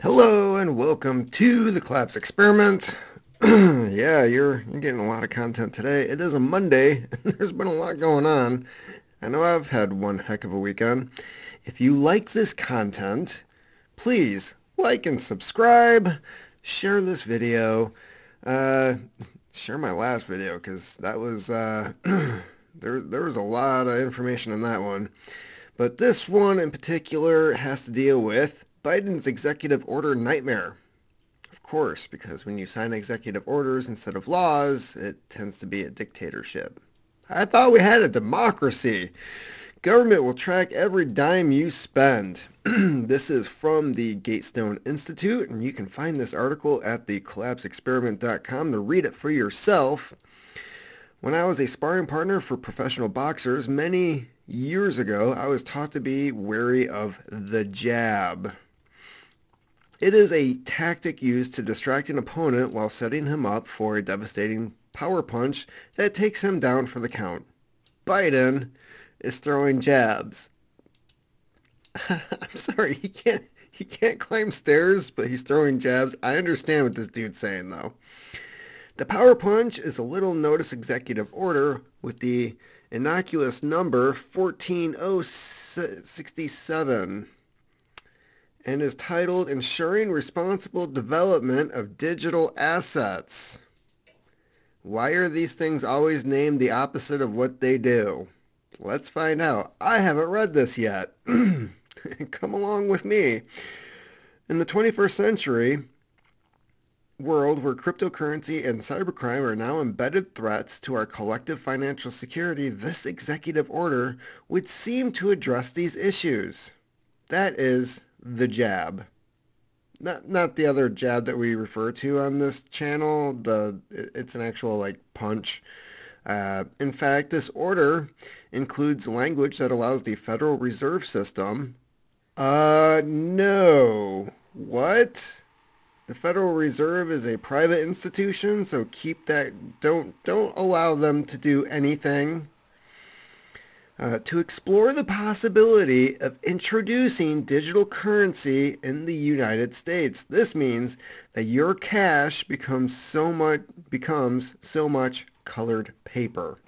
Hello and welcome to the Collapse Experiment. yeah, you're you're getting a lot of content today. It is a Monday and there's been a lot going on. I know I've had one heck of a weekend. If you like this content, please like and subscribe, share this video, uh, share my last video because that was uh, there there was a lot of information in that one. But this one in particular has to deal with Biden's executive order nightmare. Of course, because when you sign executive orders instead of laws, it tends to be a dictatorship. I thought we had a democracy. Government will track every dime you spend. this is from the Gatestone Institute, and you can find this article at thecollapseexperiment.com to read it for yourself. When I was a sparring partner for professional boxers many years ago, I was taught to be wary of the jab. It is a tactic used to distract an opponent while setting him up for a devastating power punch that takes him down for the count. Biden is throwing jabs. I'm sorry, he can't he can't climb stairs, but he's throwing jabs. I understand what this dude's saying though. The power punch is a little notice executive order with the innocuous number 14067 and is titled Ensuring Responsible Development of Digital Assets. Why are these things always named the opposite of what they do? Let's find out. I haven't read this yet. Come along with me. In the 21st century world where cryptocurrency and cybercrime are now embedded threats to our collective financial security, this executive order would seem to address these issues. That is the jab. Not not the other jab that we refer to on this channel. The it's an actual like punch. Uh, in fact, this order includes language that allows the Federal Reserve System. Uh, no. What? The Federal Reserve is a private institution, so keep that. Don't don't allow them to do anything uh, to explore the possibility of introducing digital currency in the United States. This means that your cash becomes so much becomes so much colored paper.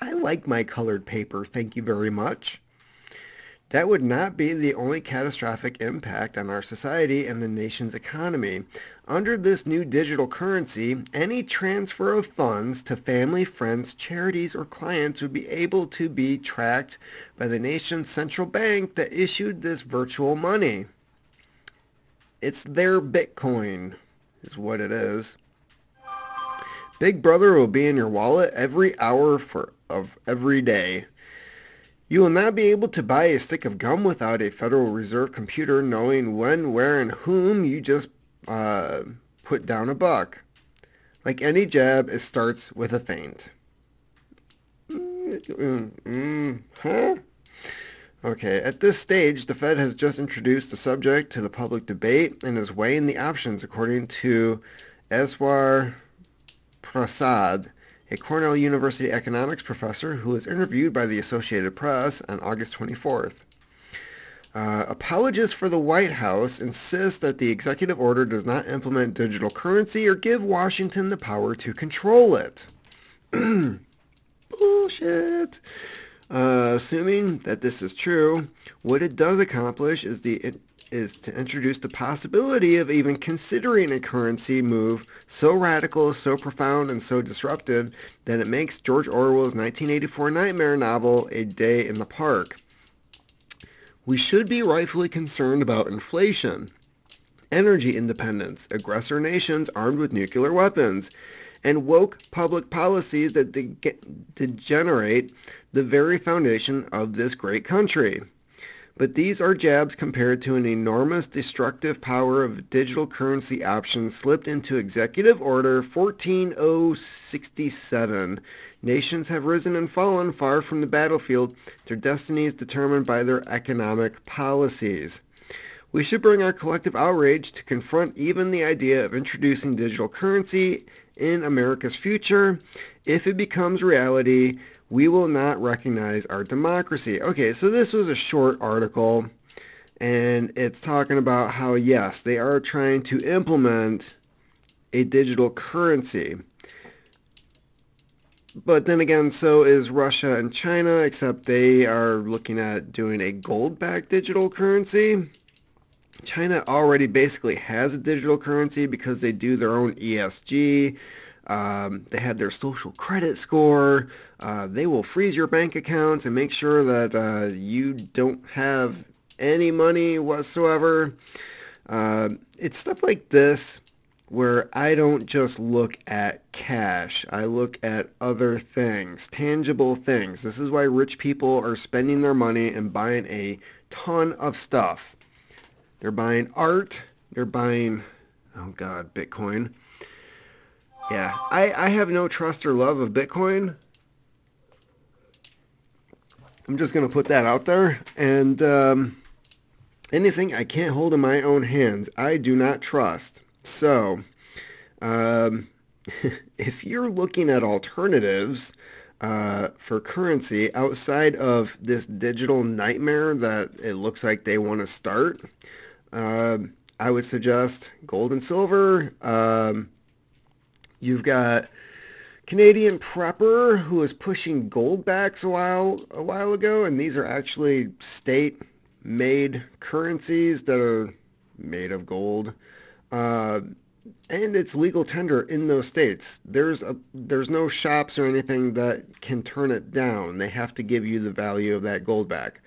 I like my colored paper, thank you very much. That would not be the only catastrophic impact on our society and the nation's economy. Under this new digital currency, any transfer of funds to family, friends, charities, or clients would be able to be tracked by the nation's central bank that issued this virtual money. It's their Bitcoin, is what it is. Big Brother will be in your wallet every hour for, of every day. You will not be able to buy a stick of gum without a Federal Reserve computer knowing when, where, and whom you just uh, put down a buck. Like any jab, it starts with a feint. Mm, mm, huh? Okay, at this stage, the Fed has just introduced the subject to the public debate and is weighing the options according to Eswar Prasad, a Cornell University economics professor who was interviewed by the Associated Press on August 24th. Uh, apologists for the White House insist that the executive order does not implement digital currency or give Washington the power to control it. Bullshit. Uh, assuming that this is true, what it does accomplish is the is to introduce the possibility of even considering a currency move so radical, so profound, and so disruptive that it makes George Orwell's 1984 nightmare novel a day in the park. We should be rightfully concerned about inflation, energy independence, aggressor nations armed with nuclear weapons, and woke public policies that de- degenerate the very foundation of this great country. But these are jabs compared to an enormous destructive power of digital currency options slipped into Executive Order 14067. Nations have risen and fallen far from the battlefield, their destinies determined by their economic policies. We should bring our collective outrage to confront even the idea of introducing digital currency in America's future. If it becomes reality, we will not recognize our democracy. Okay, so this was a short article, And it's talking about how, yes, they are trying to implement a digital currency. But then again, so is Russia and China, except they are looking at doing a gold-backed digital currency. China already basically has a digital currency because they do their own ESG. Um, they have their social credit score. Uh, they will freeze your bank accounts and make sure that uh, you don't have any money whatsoever. Uh, it's stuff like this where I don't just look at cash. I look at other things, tangible things. This is why rich people are spending their money and buying a ton of stuff. They're buying art. They're buying, oh God, Bitcoin. Yeah, I, I have no trust or love of Bitcoin. I'm just going to put that out there. And um, anything I can't hold in my own hands, I do not trust. So, um, if you're looking at alternatives uh, for currency outside of this digital nightmare that it looks like they want to start, uh, I would suggest gold and silver. Um, you've got Canadian Prepper who was pushing goldbacks a while a while ago, and these are actually state-made currencies that are made of gold. Uh, and it's legal tender in those states. There's a there's no shops or anything that can turn it down. They have to give you the value of that gold back.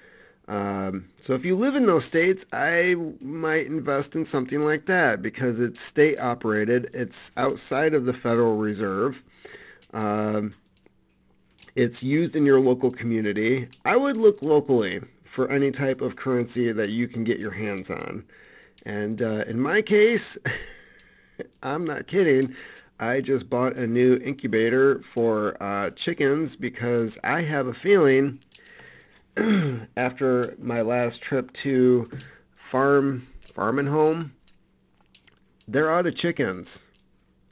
Um, so if you live in those states, I might invest in something like that because it's state operated. It's outside of the Federal Reserve. Um, it's used in your local community. I would look locally for any type of currency that you can get your hands on. And uh, in my case, I'm not kidding. I just bought a new incubator for uh, chickens because I have a feeling after my last trip to farm farm and home, they're out of chickens.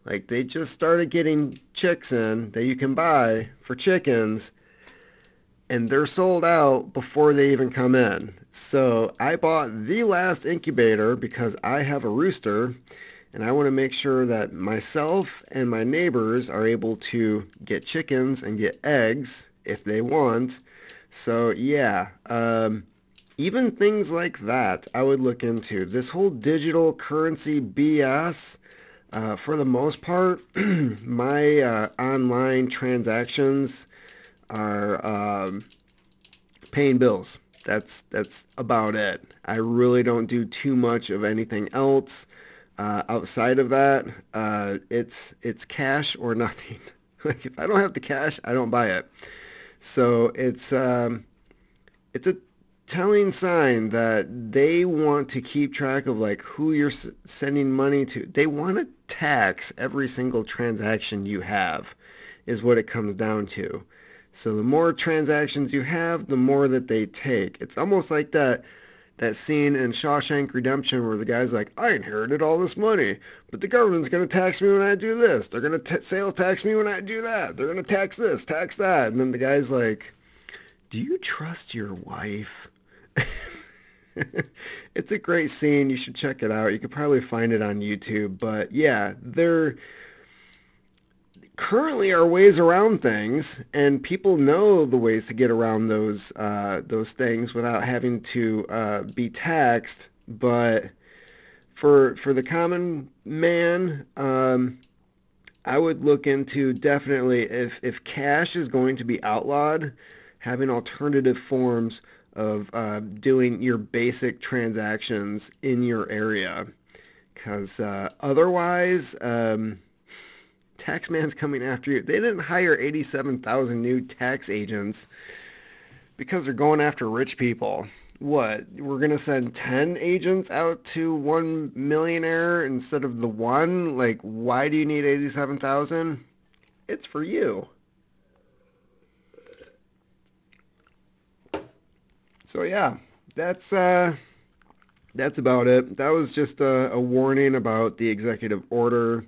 Like they just started getting chicks in that you can buy for chickens and they're sold out before they even come in. So I bought the last incubator because I have a rooster and I want to make sure that myself and my neighbors are able to get chickens and get eggs if they want. So yeah, um, even things like that I would look into. This whole digital currency BS, uh, for the most part, my uh, online transactions are um, paying bills. That's that's about it. I really don't do too much of anything else. Uh, outside of that, uh, it's it's cash or nothing. like if I don't have the cash, I don't buy it. So it's um, it's a telling sign that they want to keep track of like who you're s- sending money to. They want to tax every single transaction you have, is what it comes down to. So the more transactions you have, the more that they take. It's almost like that that scene in Shawshank Redemption where the guy's like, I inherited all this money, but the government's going to tax me when I do this. They're going to sales tax me when I do that. They're going to tax this, tax that. And then the guy's like, do you trust your wife? it's a great scene. You should check it out. You could probably find it on YouTube. But yeah, they're currently are ways around things, and people know the ways to get around those uh, those things without having to uh, be taxed. But for for the common man, um, I would look into definitely if if cash is going to be outlawed, having alternative forms of uh, doing your basic transactions in your area, because uh, otherwise. Um, taxman's coming after you. They didn't hire 87,000 new tax agents because they're going after rich people. What? We're going to send 10 agents out to one millionaire instead of the one? Like, why do you need 87,000? It's for you. So yeah, that's uh that's about it. That was just a, a warning about the executive order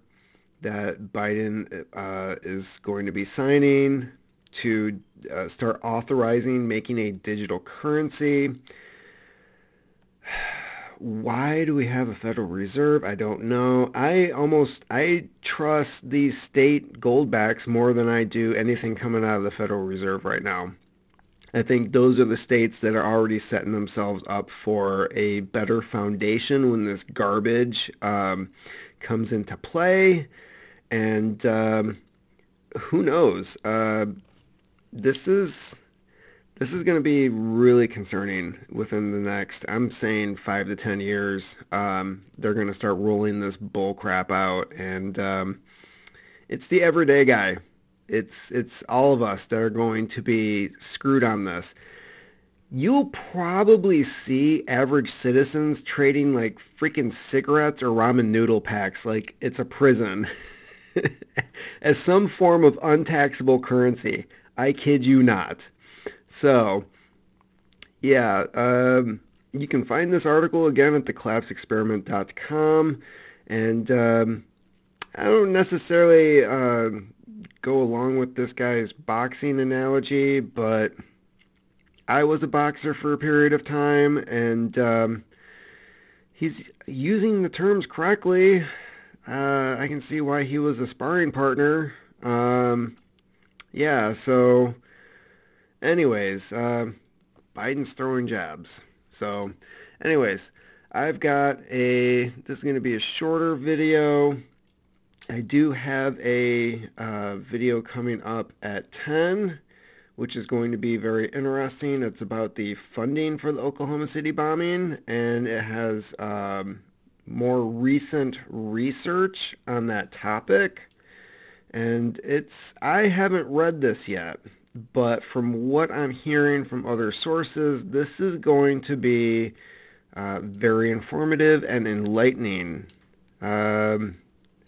that Biden uh, is going to be signing to uh, start authorizing making a digital currency. why do we have a Federal Reserve? I don't know. I almost I trust these state goldbacks more than I do anything coming out of the Federal Reserve right now. I think those are the states that are already setting themselves up for a better foundation when this garbage um, comes into play. And um, who knows? Uh, this is this is going to be really concerning within the next, I'm saying five to 10 years. Um, they're going to start rolling this bull crap out. And um, it's the everyday guy. It's, it's all of us that are going to be screwed on this. You'll probably see average citizens trading like freaking cigarettes or ramen noodle packs like it's a prison as some form of untaxable currency. I kid you not. So, yeah, um, you can find this article again at thecollapseexperiment.com. And um, I don't necessarily uh, go along with this guy's boxing analogy, but I was a boxer for a period of time, and um, he's using the terms correctly. Uh, I can see why he was a sparring partner. Um, yeah, so Anyways, uh, Biden's throwing jabs. So, anyways, I've got a, this is going to be a shorter video. I do have a uh, video coming up at 10, which is going to be very interesting. It's about the funding for the Oklahoma City bombing, and it has um, more recent research on that topic. And it's, I haven't read this yet but from what I'm hearing from other sources, this is going to be uh, very informative and enlightening. Um,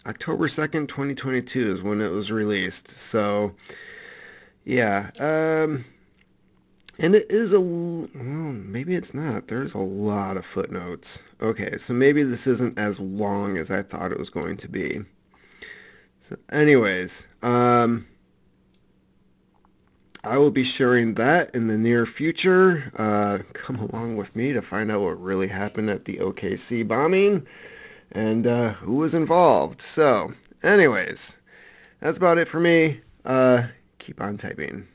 October 2nd, 2022 is when it was released. So, yeah. Um, and it is a, well, maybe it's not. There's a lot of footnotes. Okay, so maybe this isn't as long as I thought it was going to be. So anyways, um, I will be sharing that in the near future. Uh, come along with me to find out what really happened at the OKC bombing and uh, who was involved. So, anyways, that's about it for me. Uh, keep on typing.